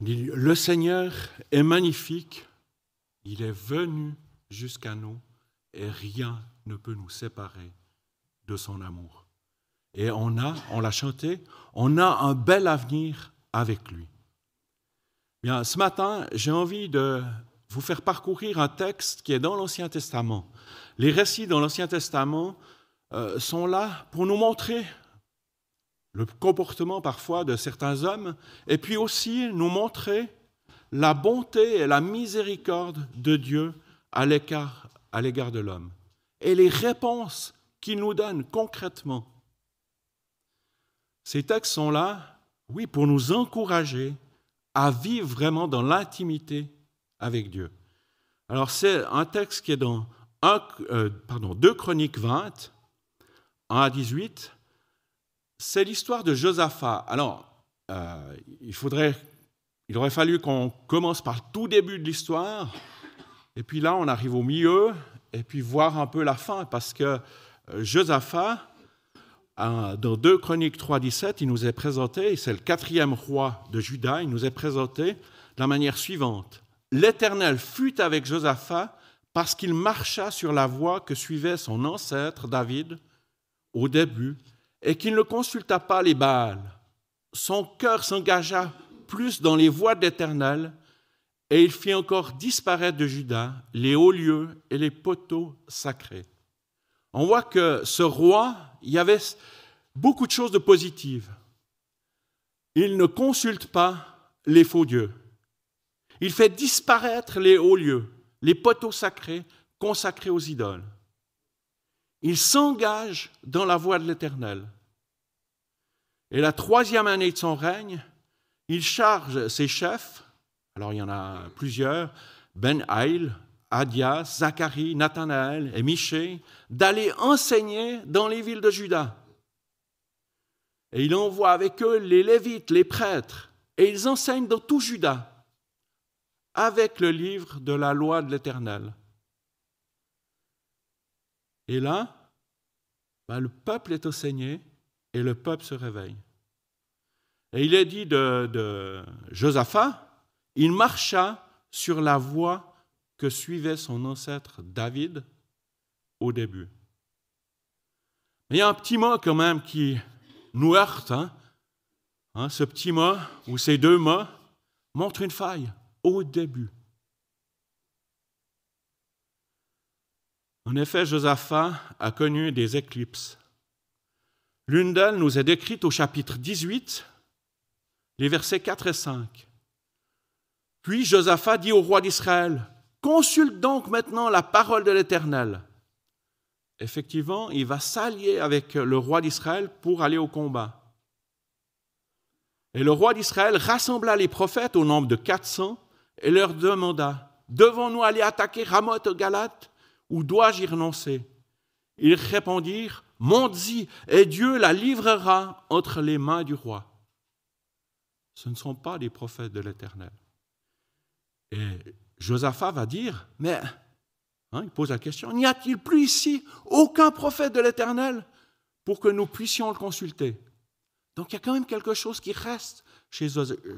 Le Seigneur est magnifique, il est venu jusqu'à nous et rien ne peut nous séparer de son amour. Et on a, on l'a chanté, on a un bel avenir avec lui. Bien, ce matin, j'ai envie de vous faire parcourir un texte qui est dans l'Ancien Testament. Les récits dans l'Ancien Testament euh, sont là pour nous montrer le comportement parfois de certains hommes, et puis aussi nous montrer la bonté et la miséricorde de Dieu à l'égard de l'homme, et les réponses qu'il nous donne concrètement. Ces textes sont là, oui, pour nous encourager à vivre vraiment dans l'intimité avec Dieu. Alors c'est un texte qui est dans euh, pardon, 2 Chroniques 20, 1 à 18, c'est l'histoire de Josaphat. Alors, euh, il, faudrait, il aurait fallu qu'on commence par le tout début de l'histoire, et puis là, on arrive au milieu, et puis voir un peu la fin, parce que euh, Josaphat, dans 2 Chroniques 3, 17, il nous est présenté, c'est le quatrième roi de Juda, il nous est présenté de la manière suivante. L'Éternel fut avec Josaphat parce qu'il marcha sur la voie que suivait son ancêtre David au début et qu'il ne consulta pas les Baals. Son cœur s'engagea plus dans les voies d'Éternel, et il fit encore disparaître de Juda les hauts lieux et les poteaux sacrés. On voit que ce roi, il y avait beaucoup de choses de positives. Il ne consulte pas les faux dieux. Il fait disparaître les hauts lieux, les poteaux sacrés consacrés aux idoles. Il s'engage dans la voie de l'Éternel. Et la troisième année de son règne, il charge ses chefs, alors il y en a plusieurs, Ben Haïl, Adias, Zacharie, Nathanaël et Miché, d'aller enseigner dans les villes de Juda. Et il envoie avec eux les Lévites, les prêtres, et ils enseignent dans tout Juda avec le livre de la loi de l'Éternel. Et là, ben, le peuple est enseigné et le peuple se réveille. Et il est dit de, Josaphat, il marcha sur la voie que suivait son ancêtre David au début. Il y a un petit mot quand même qui nous heurte. Hein. Hein, ce petit mot, ou ces deux mots, montrent une faille au début. En effet, Josaphat a connu des éclipses. L'une d'elles nous est décrite au chapitre 18, les versets 4 et 5. Puis Josaphat dit au roi d'Israël, Consulte donc maintenant la parole de l'Éternel. Effectivement, il va s'allier avec le roi d'Israël pour aller au combat. Et le roi d'Israël rassembla les prophètes au nombre de 400 et leur demanda, Devons-nous aller attaquer Ramoth Galate ou dois-je y renoncer? Ils répondirent, Monte-y, et Dieu la livrera entre les mains du roi. Ce ne sont pas des prophètes de l'Éternel. Et Josaphat va dire, mais, hein, il pose la question, n'y a-t-il plus ici aucun prophète de l'Éternel pour que nous puissions le consulter? Donc il y a quand même quelque chose qui reste chez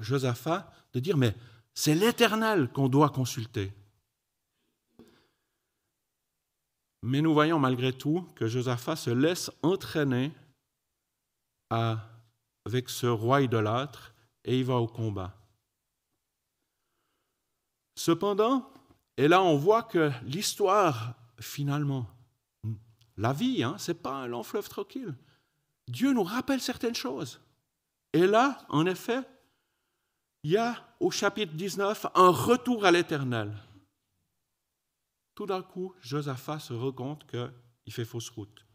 Josaphat de dire, mais c'est l'Éternel qu'on doit consulter. Mais nous voyons malgré tout que Josaphat se laisse entraîner avec ce roi idolâtre et il va au combat. Cependant, et là on voit que l'histoire, finalement, la vie, hein, ce n'est pas un long fleuve tranquille. Dieu nous rappelle certaines choses. Et là, en effet, il y a au chapitre 19 un retour à l'éternel tout d'un coup, Josaphat se rend compte qu'il fait fausse route.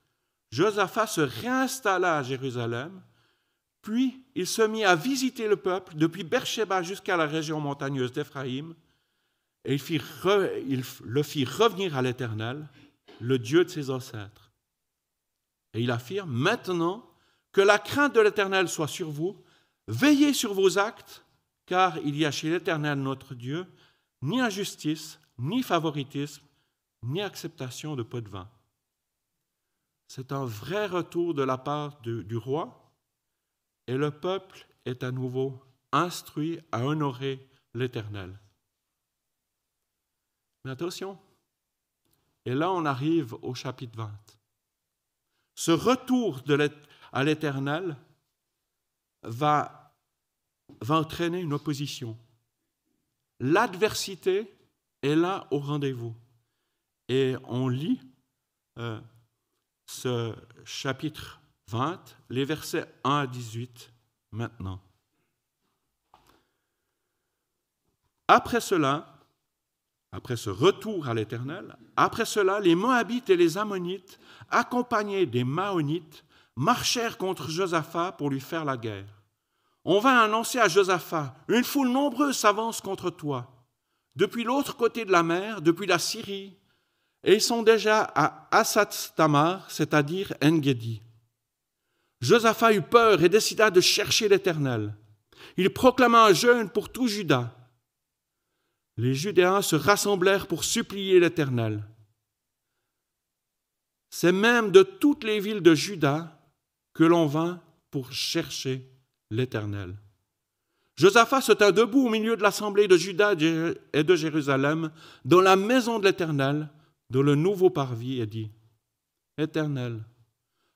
Josaphat se réinstalla à Jérusalem, puis il se mit à visiter le peuple depuis Beersheba jusqu'à la région montagneuse d'Éphraïm, et il, il le fit revenir à l'Éternel, le Dieu de ses ancêtres. Et il affirme, maintenant que la crainte de l'Éternel soit sur vous, veillez sur vos actes, car il y a chez l'Éternel notre Dieu ni injustice, ni favoritisme, ni acceptation de peu de vin. C'est un vrai retour de la part du roi et le peuple est à nouveau instruits à honorer l'Éternel. Mais attention, et là on arrive au chapitre 20. Ce retour à l'Éternel va entraîner une opposition. L'adversité est là au rendez-vous. Et on lit euh, ce chapitre 20, les versets 1 à 18 maintenant. Après cela, après ce retour à l'Éternel, après cela, les Moabites et les Ammonites, accompagnés des Maonites, marchèrent contre Josaphat pour lui faire la guerre. On vint annoncer à Josaphat, une foule nombreuse s'avance contre toi, depuis l'autre côté de la mer, depuis la Syrie, et ils sont déjà à Asat Tamar, c'est-à-dire Engedi. Josaphat eut peur et décida de chercher l'Éternel. Il proclama un jeûne pour tout Juda. Les Judéens se rassemblèrent pour supplier l'Éternel. C'est même de toutes les villes de Juda que l'on vint pour chercher l'Éternel. Josaphat se tint debout au milieu de l'assemblée de Juda et de Jérusalem, dans la maison de l'Éternel, dans le nouveau parvis, et dit Éternel,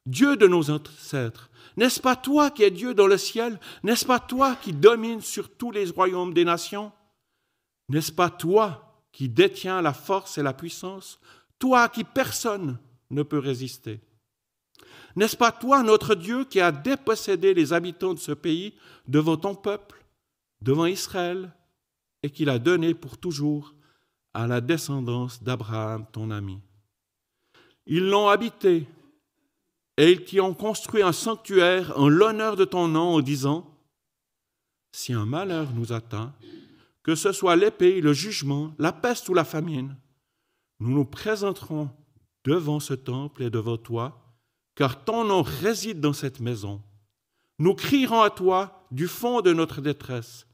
Dieu de nos ancêtres, n'est-ce pas toi qui es Dieu dans le ciel? N'est-ce pas toi qui domines sur tous les royaumes des nations? N'est-ce pas toi qui détiens la force et la puissance? Toi qui personne ne peut résister. N'est-ce pas toi, notre Dieu, qui a dépossédé les habitants de ce pays devant ton peuple, devant Israël, et qui l'a donné pour toujours à la descendance d'Abraham, ton ami Ils l'ont habité et ils t'y ont construit un sanctuaire en l'honneur de ton nom en disant, Si un malheur nous atteint, que ce soit l'épée, le jugement, la peste ou la famine, nous nous présenterons devant ce temple et devant toi, car ton nom réside dans cette maison. Nous crierons à toi du fond de notre détresse,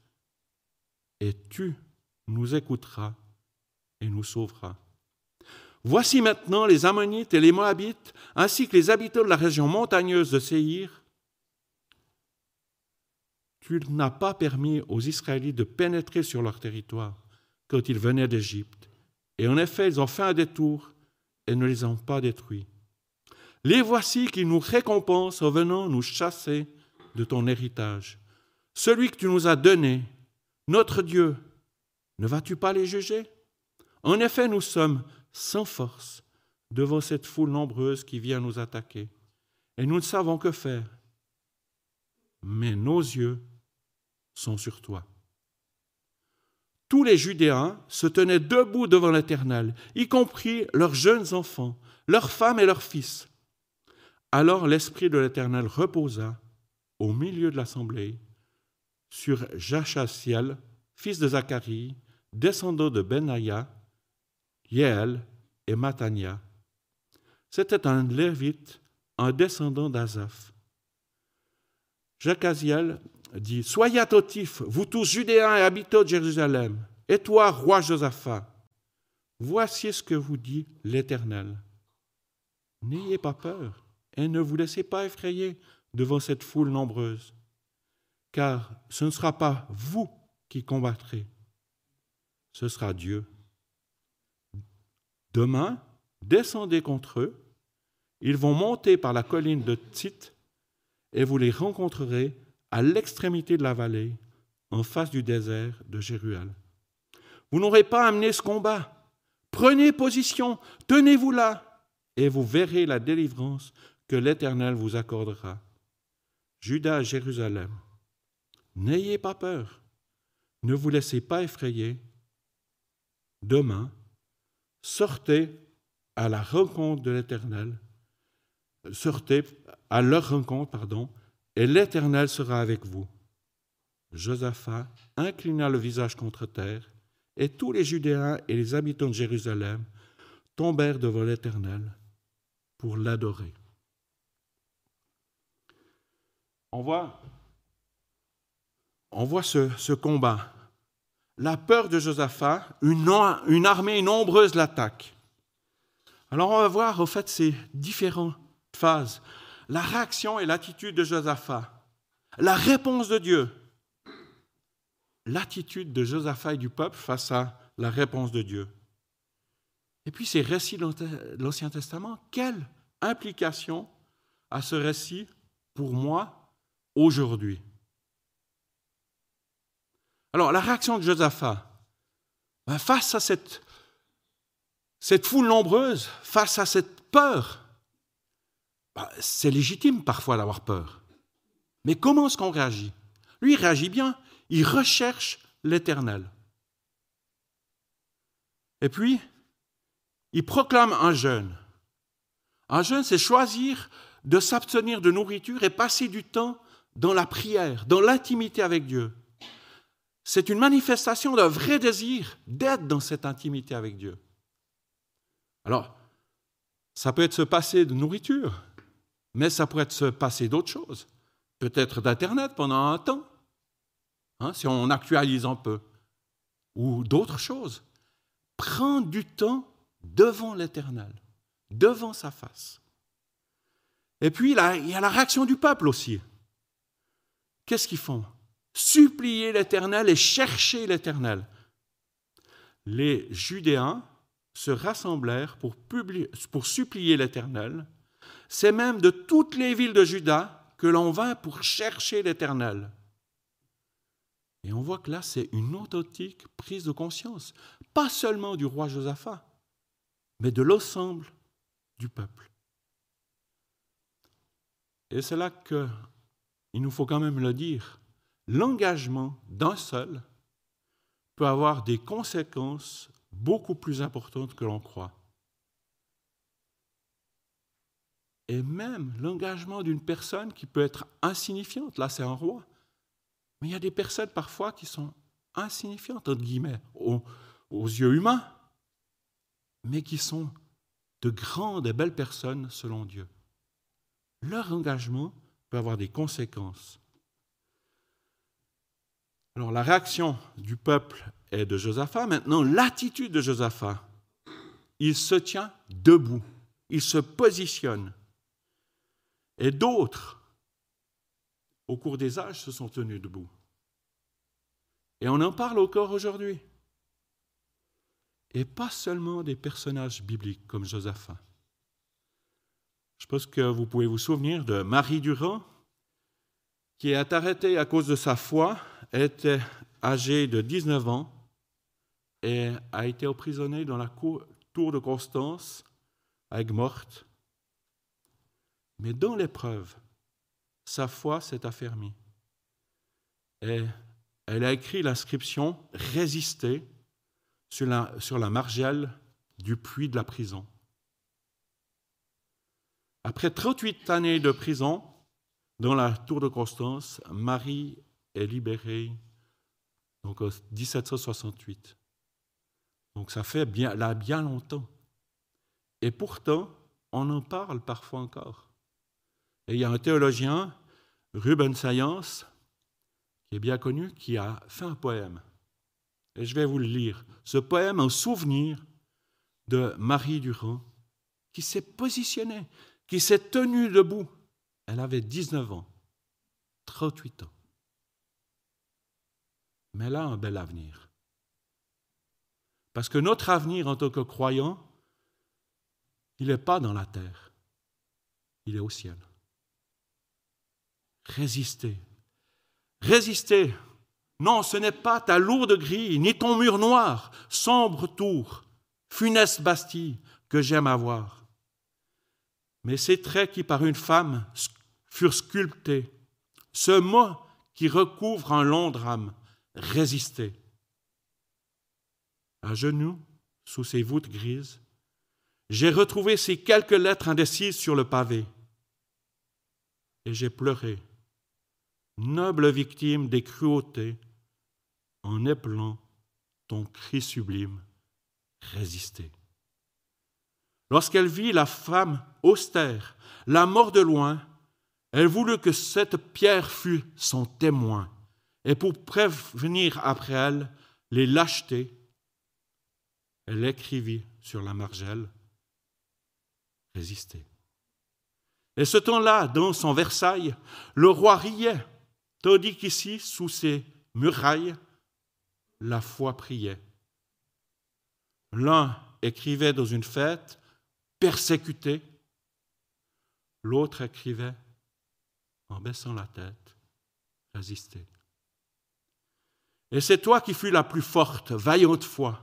et tu nous écouteras et nous sauveras. Voici maintenant les Ammonites et les Moabites, ainsi que les habitants de la région montagneuse de Séhir. Tu n'as pas permis aux Israélites de pénétrer sur leur territoire quand ils venaient d'Égypte. Et en effet, ils ont fait un détour et ne les ont pas détruits. Les voici qui nous récompensent en venant nous chasser de ton héritage. Celui que tu nous as donné, notre Dieu, ne vas-tu pas les juger? En effet, nous sommes sans force devant cette foule nombreuse qui vient nous attaquer. Et nous ne savons que faire. Mais nos yeux sont sur toi. Tous les Judéens se tenaient debout devant l'Éternel, y compris leurs jeunes enfants, leurs femmes et leurs fils. Alors l'Esprit de l'Éternel reposa au milieu de l'assemblée sur Jachasiel, fils de Zacharie, descendant de Benaïa, Yéel et Matania. C'était un Lévite, un descendant d'Azaph. Jacaziel dit Soyez attentifs, vous tous Judéens et habitants de Jérusalem, et toi, roi Josaphat. Voici ce que vous dit l'Éternel. N'ayez pas peur et ne vous laissez pas effrayer devant cette foule nombreuse, car ce ne sera pas vous qui combattrez, ce sera Dieu. Demain, descendez contre eux. Ils vont monter par la colline de Tsit et vous les rencontrerez à l'extrémité de la vallée, en face du désert de Jérual. Vous n'aurez pas amené ce combat. Prenez position, tenez-vous là, et vous verrez la délivrance que l'Éternel vous accordera. Judas, Jérusalem, n'ayez pas peur, ne vous laissez pas effrayer. Demain, sortez à la rencontre de l'Éternel, sortez à leur rencontre, pardon, et l'Éternel sera avec vous. Josaphat inclina le visage contre terre, et tous les Judéens et les habitants de Jérusalem tombèrent devant l'Éternel pour l'adorer. On voit, on voit ce, ce combat la peur de Josaphat, une, armée nombreuse l'attaque. Alors on va voir au fait ces différentes phases. La réaction et l'attitude de Josaphat, la réponse de Dieu. l'attitude de Josaphat et du peuple face à la réponse de Dieu. Et puis ces récits de l'Ancien Testament, quelle implication a ce récit pour moi aujourd'hui? Alors la réaction de Josaphat, ben, face à cette, foule nombreuse, face à cette peur, ben, c'est légitime parfois d'avoir peur. Mais comment est-ce qu'on réagit? Lui, réagit bien, il recherche l'Éternel. Et puis, il proclame un jeûne. Un jeûne, c'est choisir de s'abstenir de nourriture et passer du temps dans la prière, dans l'intimité avec Dieu. C'est une manifestation d'un vrai désir d'être dans cette intimité avec Dieu. Alors, ça peut être se passer de nourriture, mais ça pourrait être se passer d'autres choses. Peut-être d'Internet pendant un temps, hein, si on actualise un peu, ou d'autres choses. Prendre du temps devant l'Éternel, devant sa face. Et puis, il y a la réaction du peuple aussi. Qu'est-ce qu'ils font? Supplier l'Éternel et chercher l'Éternel. Les Judéens se rassemblèrent pour, pour supplier l'Éternel. C'est même de toutes les villes de Juda que l'on vint pour chercher l'Éternel. Et on voit que là, c'est une authentique prise de conscience, pas seulement du roi Josaphat, mais de l'ensemble du peuple. Et c'est là qu'il nous faut quand même le dire, l'engagement d'un seul peut avoir des conséquences beaucoup plus importantes que l'on croit. Et même l'engagement d'une personne qui peut être insignifiante, là c'est un roi, mais il y a des personnes parfois qui sont insignifiantes, entre guillemets, aux, yeux humains, mais qui sont de grandes et belles personnes selon Dieu. Leur engagement peut avoir des conséquences. Alors la réaction du peuple est de Josaphat. Maintenant, l'attitude de Josaphat. Il se tient debout, il se positionne. Et d'autres, au cours des âges, se sont tenus debout. Et on en parle encore aujourd'hui et pas seulement des personnages bibliques comme Josaphat. Je pense que vous pouvez vous souvenir de Marie Durand, qui est arrêtée à cause de sa foi, était âgée de 19 ans et a été emprisonnée dans la tour de Constance avec morte. Mais dans l'épreuve, sa foi s'est affermie. Et elle a écrit l'inscription Résister sur la, sur la margelle du puits de la prison. Après 38 années de prison, dans la tour de Constance, Marie est libérée donc en 1768. Donc ça fait bien, là bien longtemps. Et pourtant, on en parle parfois encore. Et il y a un théologien, Ruben Sayance, qui est bien connu, qui a fait un poème et je vais vous le lire. Ce poème en souvenir de Marie Durand, qui s'est positionnée, qui s'est tenue debout. Elle avait 19 ans, 38 ans. Mais elle a un bel avenir. Parce que notre avenir en tant que croyant, il n'est pas dans la terre, il est au ciel. Résistez. Résistez non, ce n'est pas ta lourde grille, ni ton mur noir, sombre tour, funeste Bastille que j'aime avoir. Mais ces traits qui par une femme furent sculptés, ce mot qui recouvre un long drame, résister. À genoux, sous ces voûtes grises, j'ai retrouvé ces quelques lettres indécises sur le pavé. Et j'ai pleuré, noble victime des cruautés en épelant ton cri sublime, résister. Lorsqu'elle vit la femme austère, la mort de loin, elle voulut que cette pierre fût son témoin, et pour prévenir après elle les lâchetés, elle écrivit sur la margelle Résister. Et ce temps-là, dans son Versailles, le roi riait, tandis qu'ici, sous ses murailles, la foi priait. L'un écrivait dans une fête, persécuté. L'autre écrivait en baissant la tête, résister. Et c'est toi qui fus la plus forte, vaillante foi.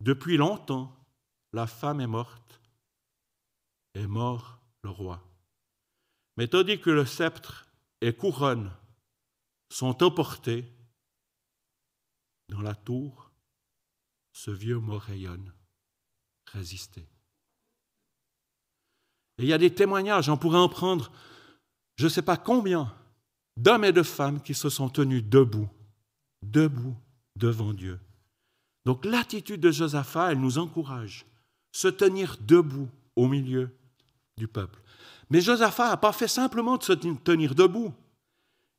Depuis longtemps, la femme est morte, et mort le roi. Mais tandis que le sceptre et couronne sont emportés, dans la tour, ce vieux mort rayonne, résister. Et il y a des témoignages, on pourrait en prendre je ne sais pas combien d'hommes et de femmes qui se sont tenus debout, debout devant Dieu. Donc l'attitude de Josaphat, elle nous encourage, se tenir debout au milieu du peuple. Mais Josaphat n'a pas fait simplement de se tenir debout,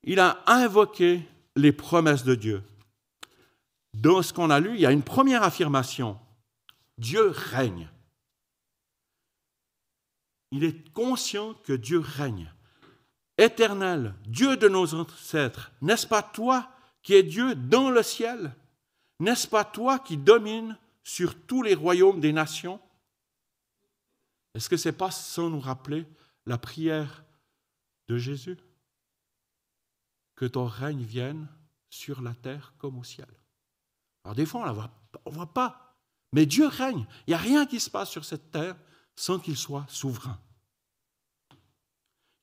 il a invoqué les promesses de Dieu. Dans ce qu'on a lu, il y a une première affirmation. Dieu règne. Il est conscient que Dieu règne. Éternel, Dieu de nos ancêtres, n'est-ce pas toi qui es Dieu dans le ciel? N'est-ce pas toi qui domines sur tous les royaumes des nations? Est-ce que ce n'est pas sans nous rappeler la prière de Jésus? Que ton règne vienne sur la terre comme au ciel. Alors des fois, on ne voit, voit pas. Mais Dieu règne. Il n'y a rien qui se passe sur cette terre sans qu'il soit souverain.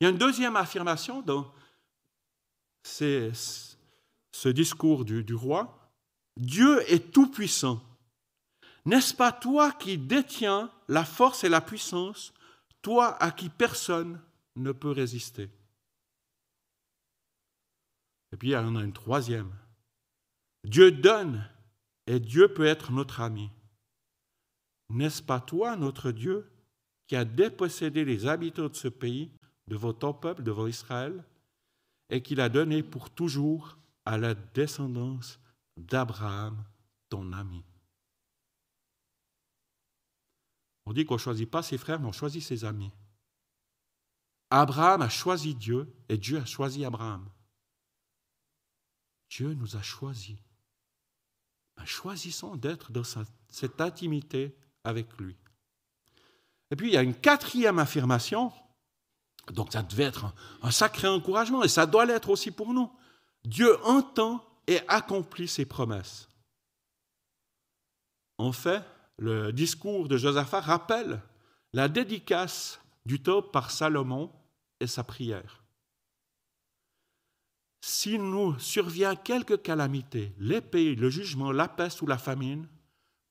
Il y a une deuxième affirmation dans ce discours du, roi. Dieu est tout-puissant. N'est-ce pas toi qui détiens la force et la puissance, toi à qui personne ne peut résister Et puis il y en a une troisième. Dieu donne et Dieu peut être notre ami. N'est-ce pas toi, notre Dieu, qui a dépossédé les habitants de ce pays de votre peuple, de votre Israël, et qu'il a donné pour toujours à la descendance d'Abraham, ton ami. On dit qu'on ne choisit pas ses frères, mais on choisit ses amis. Abraham a choisi Dieu et Dieu a choisi Abraham. Dieu nous a choisis. Ben, choisissons d'être dans cette intimité avec lui. Et puis il y a une quatrième affirmation, donc ça devait être un, sacré encouragement, et ça doit l'être aussi pour nous. Dieu entend et accomplit ses promesses. En fait, le discours de Josaphat rappelle la dédicace du top par Salomon et sa prière. S'il nous survient quelque calamité, l'épée, le jugement, la peste ou la famine,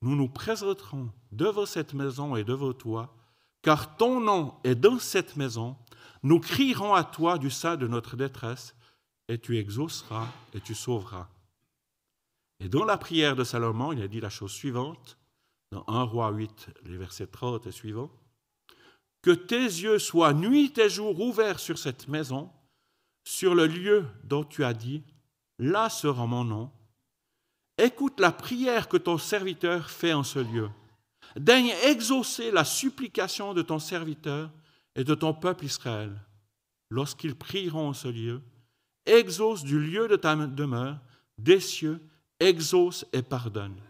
nous nous présenterons devant cette maison et devant toi, car ton nom est dans cette maison, nous crierons à toi du sein de notre détresse, et tu exauceras et tu sauveras. Et dans la prière de Salomon, il a dit la chose suivante, dans 1 roi 8, les versets 30 et suivants, Que tes yeux soient nuit et jour ouverts sur cette maison, sur le lieu dont tu as dit, Là sera mon nom. Écoute la prière que ton serviteur fait en ce lieu. Daigne exaucer la supplication de ton serviteur et de ton peuple Israël, lorsqu'ils prieront en ce lieu, exauce du lieu de ta demeure, des cieux, exauce et pardonne.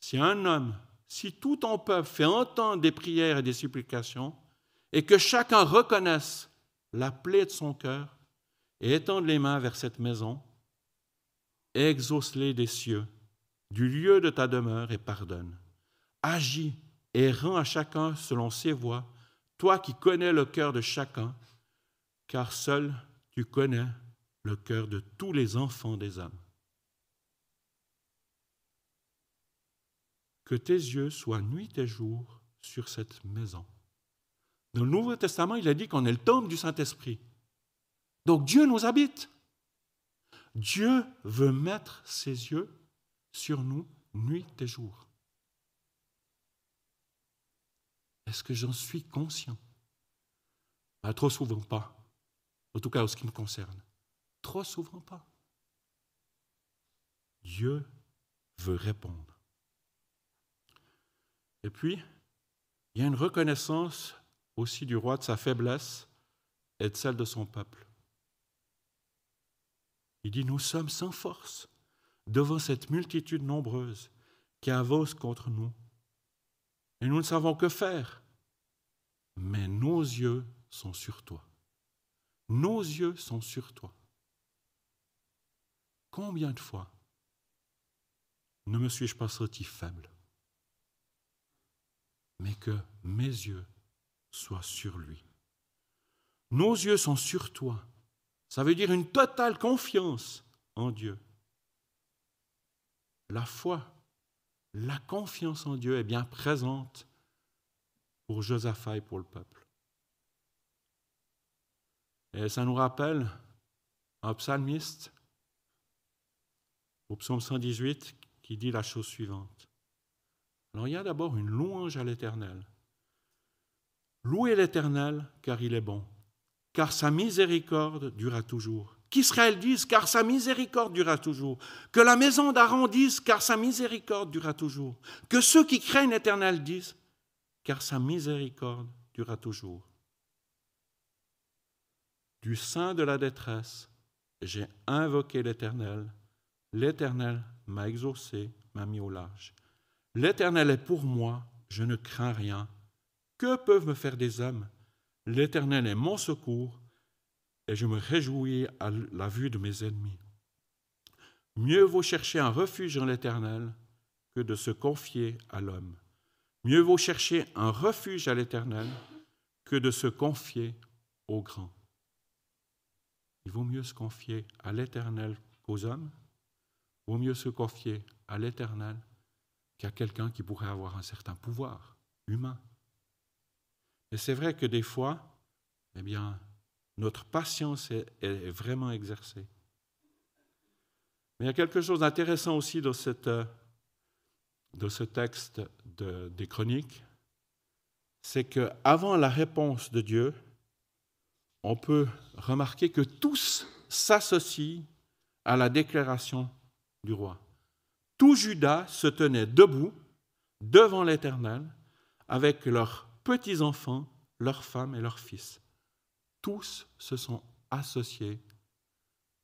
Si un homme, si tout ton peuple fait entendre des prières et des supplications, et que chacun reconnaisse la plaie de son cœur, et étende les mains vers cette maison, exauce-les des cieux, du lieu de ta demeure, et pardonne. Agis et rends à chacun selon ses voies, toi qui connais le cœur de chacun, car seul tu connais le cœur de tous les enfants des hommes. Que tes yeux soient nuit et jour sur cette maison. Dans le Nouveau Testament, il a dit qu'on est le temple du Saint-Esprit. Donc Dieu nous habite. Dieu veut mettre ses yeux sur nous nuit et jour. Est-ce que j'en suis conscient? Trop souvent pas. En tout cas, en ce qui me concerne. Trop souvent pas. Dieu veut répondre. Et puis, il y a une reconnaissance aussi du roi de sa faiblesse et de celle de son peuple. Il dit, nous sommes sans force. devant cette multitude nombreuse qui avance contre nous. Et nous ne savons que faire. Mais nos yeux sont sur toi. Nos yeux sont sur toi. Combien de fois ne me suis-je pas senti faible, mais que mes yeux soient sur lui? Nos yeux sont sur toi. Ça veut dire une totale confiance en Dieu. La foi, la confiance en Dieu est bien présente pour Josaphat et pour le peuple. Et ça nous rappelle un psalmiste au psaume 118 qui dit la chose suivante. Alors il y a d'abord une louange à l'Éternel. Louez l'Éternel car il est bon, car sa miséricorde durera toujours. Qu'Israël dise car sa miséricorde durera toujours. Que la maison d'Aaron dise car sa miséricorde durera toujours. Que ceux qui craignent l'Éternel disent car sa miséricorde durera toujours. Du sein de la détresse, j'ai invoqué l'Éternel. L'Éternel m'a exaucé, m'a mis au large. L'Éternel est pour moi, je ne crains rien. Que peuvent me faire des hommes? L'Éternel est mon secours, et je me réjouis à la vue de mes ennemis. Mieux vaut chercher un refuge en l'Éternel que de se confier à l'homme. Mieux vaut chercher un refuge à l'Éternel que de se confier aux grands. Il vaut mieux se confier à l'Éternel qu'aux hommes vaut mieux se confier à l'Éternel qu'à quelqu'un qui pourrait avoir un certain pouvoir humain. Et c'est vrai que des fois, eh bien, notre patience est, vraiment exercée. Mais il y a quelque chose d'intéressant aussi dans, cette, dans ce texte des chroniques, c'est qu'avant la réponse de Dieu, on peut remarquer que tous s'associent à la déclaration du roi. Tout Judas se tenait debout devant l'Éternel avec leurs petits-enfants, leurs femmes et leurs fils. Tous se sont associés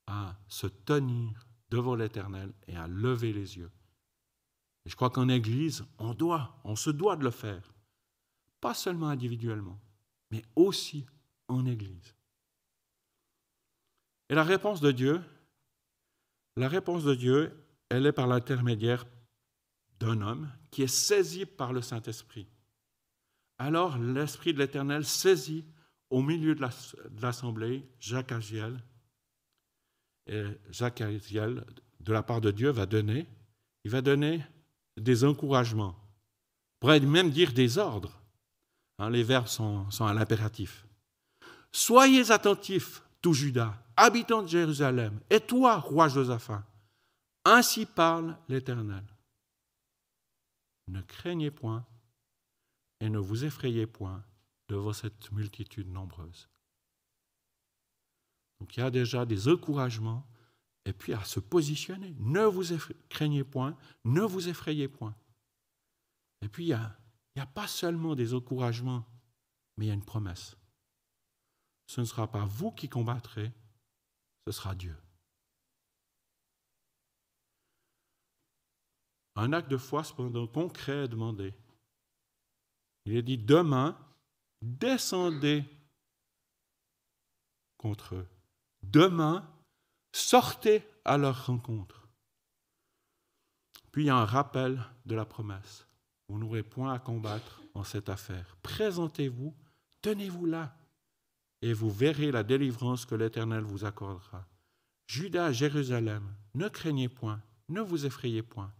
à se tenir devant l'Éternel et à lever les yeux. Et je crois qu'en Église, on doit, on se doit de le faire. Pas seulement individuellement, mais aussi en Église. Et la réponse de Dieu, la réponse de Dieu, elle est par l'intermédiaire d'un homme qui est saisi par le Saint-Esprit. Alors l'Esprit de l'Éternel saisit au milieu de l'assemblée Jacques Agiel. Et Jacques Agiel, de la part de Dieu, va donner, il va donner des encouragements, pourrait même dire des ordres. Hein, les verbes sont, sont à l'impératif. Soyez attentifs, tout Judas, habitant de Jérusalem, et toi, roi Josaphat, ainsi parle l'Éternel. Ne craignez point et ne vous effrayez point devant cette multitude nombreuse. Donc il y a déjà des encouragements et puis à se positionner. Ne vous craignez point, ne vous effrayez point. Et puis il n'y a, pas seulement des encouragements, mais il y a une promesse. Ce ne sera pas vous qui combattrez, ce sera Dieu. Un acte de foi cependant concret est demandé. Il est dit demain, descendez contre eux. Demain, sortez à leur rencontre. Puis un rappel de la promesse. Vous n'aurez point à combattre en cette affaire. Présentez-vous, tenez-vous là, et vous verrez la délivrance que l'Éternel vous accordera. Judas, Jérusalem, ne craignez point, ne vous effrayez point.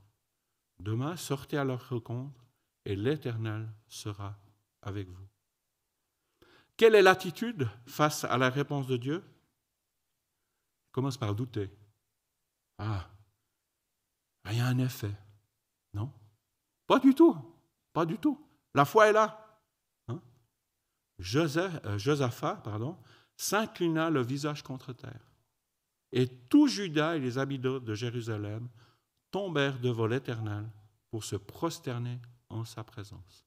Demain, sortez à leur rencontre et l'Éternel sera avec vous. Quelle est l'attitude face à la réponse de Dieu? Commence par douter. Ah, il y a un effet. Non? Pas du tout. Pas du tout. La foi est là. Euh, Josaphat pardon, s'inclina le visage contre terre. Et tout Judas et les habitants de Jérusalem tombèrent devant l'Éternel pour se prosterner en sa présence.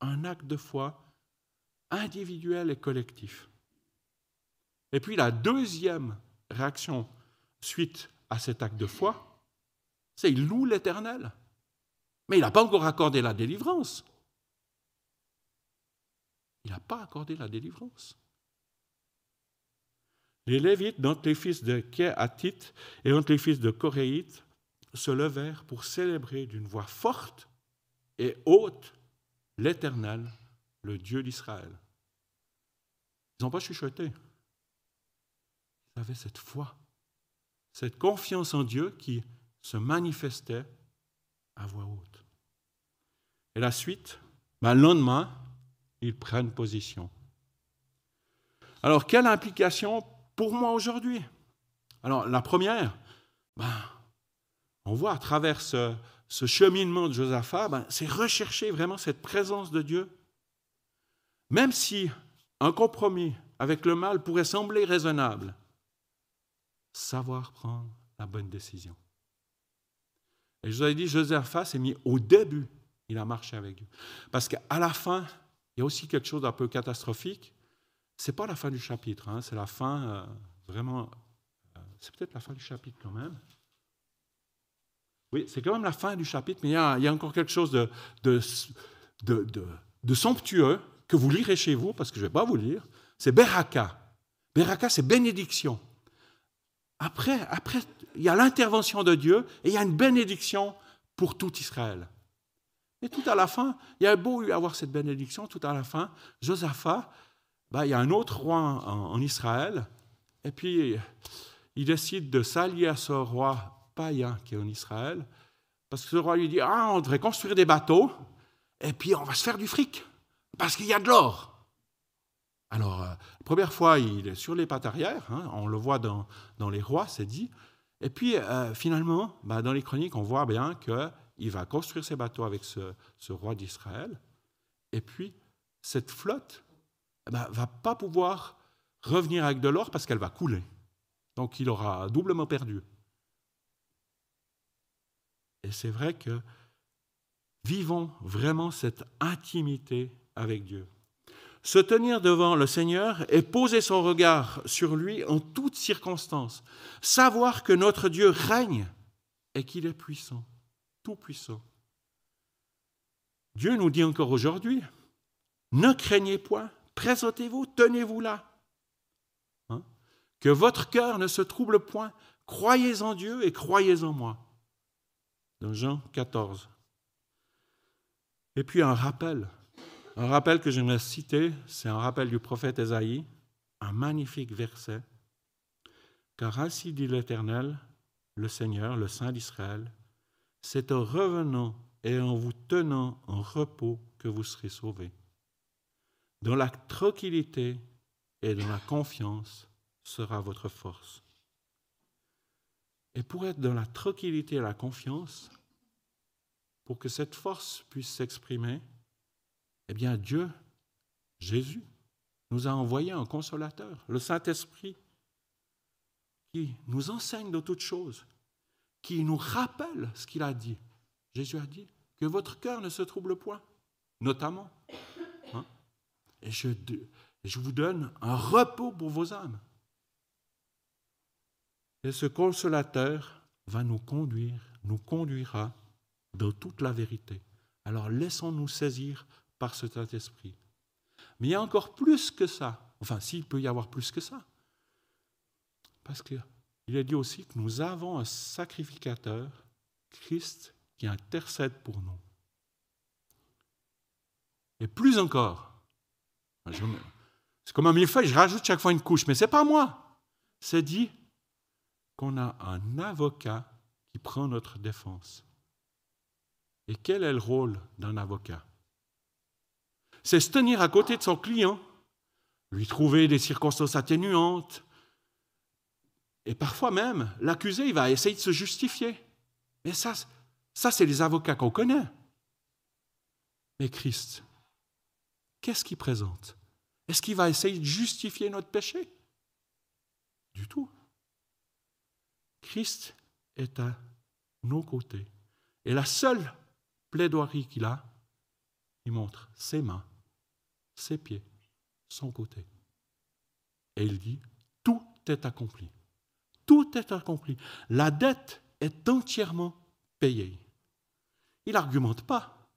Un acte de foi individuel et collectif. Et puis la deuxième réaction suite à cet acte de foi, C'est il loue l'Éternel. Mais il n'a pas encore accordé la délivrance. Il n'a pas accordé la délivrance. Les Lévites, dont les fils de Kéhatit et dont les fils de Coréite, se levèrent pour célébrer d'une voix forte et haute l'Éternel, le Dieu d'Israël. Ils n'ont pas chuchoté. Ils avaient cette foi, cette confiance en Dieu qui se manifestait à voix haute. Et la suite, ben, le lendemain, ils prennent position. Alors, quelle implication pour moi aujourd'hui? Alors, la première, ben, on voit à travers ce, cheminement de Josaphat, ben, c'est rechercher vraiment cette présence de Dieu. Même si un compromis avec le mal pourrait sembler raisonnable, savoir prendre la bonne décision. Et je vous avais dit, Josaphat s'est mis au début, il a marché avec Dieu. Parce qu'à la fin, il y a aussi quelque chose d'un peu catastrophique. Ce n'est pas la fin du chapitre, hein, c'est la fin euh, vraiment. Euh, c'est peut-être la fin du chapitre quand même. Oui, c'est quand même la fin du chapitre, mais il y a, encore quelque chose de, de, somptueux que vous lirez chez vous, parce que je ne vais pas vous lire. C'est Beraka. Beraka, c'est bénédiction. Après, après, il y a l'intervention de Dieu et il y a une bénédiction pour tout Israël. Et tout à la fin, il y a beau avoir cette bénédiction, tout à la fin, Josaphat, bah, il y a un autre roi en, en Israël, et puis il décide de s'allier à ce roi païen qui est en Israël, parce que ce roi lui dit, ah, on devrait construire des bateaux, et puis on va se faire du fric, parce qu'il y a de l'or. Alors, euh, première fois, il est sur les pattes arrière, hein, on le voit dans, les rois, c'est dit, et puis euh, finalement, bah, dans les chroniques, on voit bien qu'il va construire ses bateaux avec ce, roi d'Israël, et puis cette flotte ne bah, va pas pouvoir revenir avec de l'or parce qu'elle va couler. Donc il aura doublement perdu. Et c'est vrai que vivons vraiment cette intimité avec Dieu. Se tenir devant le Seigneur et poser son regard sur lui en toutes circonstances. Savoir que notre Dieu règne et qu'il est puissant, tout puissant. Dieu nous dit encore aujourd'hui, ne craignez point, présentez-vous, tenez-vous là. Hein? Que votre cœur ne se trouble point, croyez en Dieu et croyez en moi dans Jean 14. Et puis un rappel, un rappel que j'aimerais citer, c'est un rappel du prophète Esaïe, un magnifique verset. Car ainsi dit l'Éternel, le Seigneur, le Saint d'Israël, c'est en revenant et en vous tenant en repos que vous serez sauvés. Dans la tranquillité et dans la confiance sera votre force. Et pour être dans la tranquillité et la confiance, pour que cette force puisse s'exprimer, eh bien Dieu, Jésus, nous a envoyé un consolateur, le Saint-Esprit, qui nous enseigne de toutes choses, qui nous rappelle ce qu'il a dit. Jésus a dit que votre cœur ne se trouble point, notamment. Hein. Et je, je vous donne un repos pour vos âmes. Et ce consolateur va nous conduire, nous conduira dans toute la vérité. Alors laissons-nous saisir par ce Saint-Esprit. Mais il y a encore plus que ça. Enfin, s'il peut y avoir plus que ça. Parce qu'il est dit aussi que nous avons un sacrificateur, Christ, qui intercède pour nous. Et plus encore, c'est comme un millefeuille, je rajoute chaque fois une couche, mais ce n'est pas moi. C'est dit qu'on a un avocat qui prend notre défense. Et quel est le rôle d'un avocat? C'est se tenir à côté de son client, lui trouver des circonstances atténuantes. Et parfois même, l'accusé, il va essayer de se justifier. Mais ça, ça c'est les avocats qu'on connaît. Mais Christ, qu'est-ce qu'il présente? Est-ce qu'il va essayer de justifier notre péché? Du tout. Christ est à nos côtés. Et la seule plaidoirie qu'il a, il montre ses mains, ses pieds, son côté. Et il dit, tout est accompli. Tout est accompli. La dette est entièrement payé. Il n'argumente pas.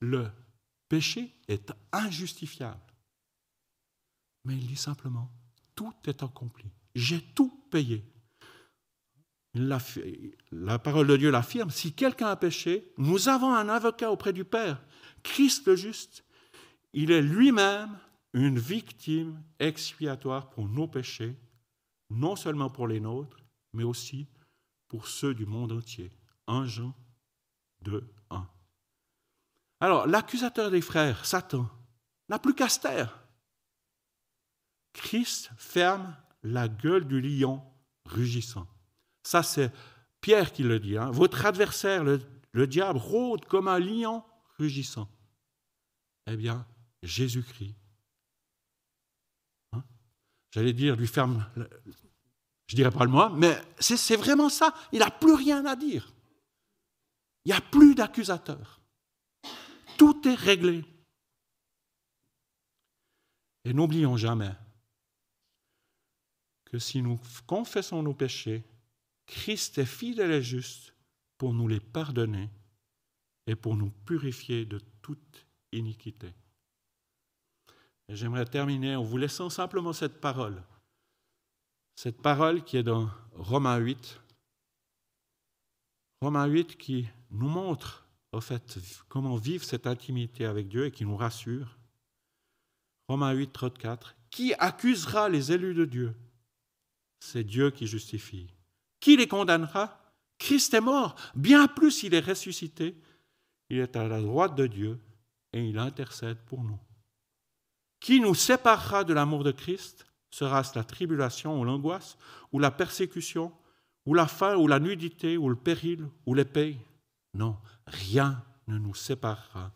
Le péché est injustifiable. Mais il dit simplement, tout est accompli. J'ai tout payé. La, parole de Dieu l'affirme, si quelqu'un a péché, nous avons un avocat auprès du Père, Christ le juste. Il est lui-même une victime expiatoire pour nos péchés, non seulement pour les nôtres, mais aussi pour ceux du monde entier. 1 Jean 2, 1. Alors, l'accusateur des frères, Satan, n'a plus qu'à se taire. Christ ferme la gueule du lion rugissant. Ça, c'est Pierre qui le dit. Hein. Votre adversaire, le, le diable, rôde comme un lion rugissant. Eh bien, Jésus-Christ, hein, j'allais dire, lui ferme, je dirais pas le moi, mais c'est vraiment ça. Il n'a plus rien à dire. Il n'y a plus d'accusateur. Tout est réglé. Et n'oublions jamais que si nous confessons nos péchés, Christ est fidèle et juste pour nous les pardonner et pour nous purifier de toute iniquité. J'aimerais terminer en vous laissant simplement cette parole. Cette parole qui est dans Romains 8. Romains 8 qui nous montre au fait comment vivre cette intimité avec Dieu et qui nous rassure. Romains 8, 34. Qui accusera les élus de Dieu? C'est Dieu qui justifie. Qui les condamnera? Christ est mort. Bien plus, il est ressuscité. Il est à la droite de Dieu et il intercède pour nous. Qui nous séparera de l'amour de Christ Sera-ce la tribulation ou l'angoisse, ou la persécution, ou la faim, ou la nudité, ou le péril, ou l'épée Non, rien ne nous séparera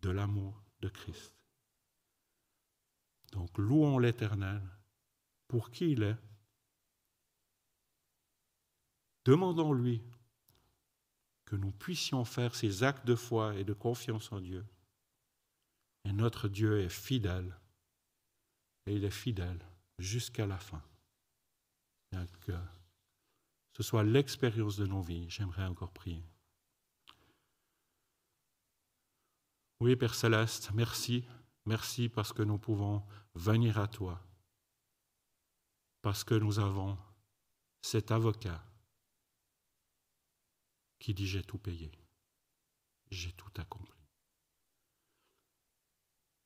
de l'amour de Christ. Donc louons l'Éternel pour qui il est. Demandons-lui que nous puissions faire ces actes de foi et de confiance en Dieu. Et notre Dieu est fidèle et il est fidèle jusqu'à la fin. Que ce soit l'expérience de nos vies. J'aimerais encore prier. Oui, Père céleste, merci. Merci parce que nous pouvons venir à toi. Parce que nous avons cet avocat qui dit j'ai tout payé. J'ai tout accompli.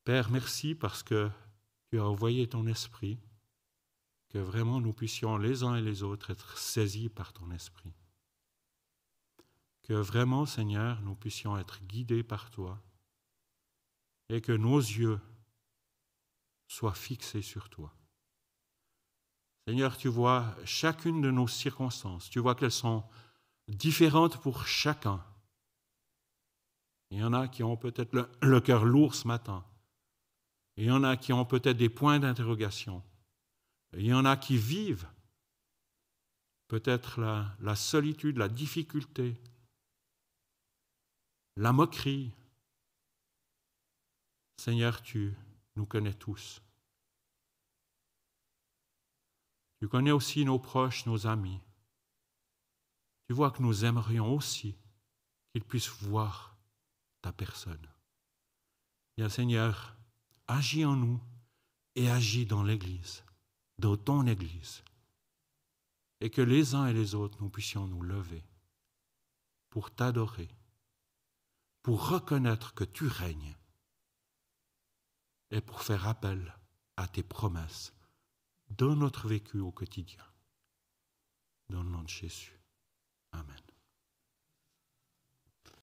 Père, merci parce que tu as envoyé ton esprit, que vraiment nous puissions les uns et les autres être saisis par ton esprit. Que vraiment, Seigneur, nous puissions être guidés par toi et que nos yeux soient fixés sur toi. Seigneur, tu vois chacune de nos circonstances, tu vois qu'elles sont différentes pour chacun. Il y en a qui ont peut-être le, cœur lourd ce matin. Il y en a qui ont peut-être des points d'interrogation. Il y en a qui vivent peut-être la, solitude, la difficulté, la moquerie. Seigneur, tu nous connais tous. Tu connais aussi nos proches, nos amis. Tu vois que nous aimerions aussi qu'ils puissent voir ta personne. Bien, Seigneur, agis en nous et agis dans l'Église, dans ton Église. Et que les uns et les autres, nous puissions nous lever pour t'adorer, pour reconnaître que tu règnes et pour faire appel à tes promesses dans notre vécu au quotidien. Dans le nom de Jésus. Amen.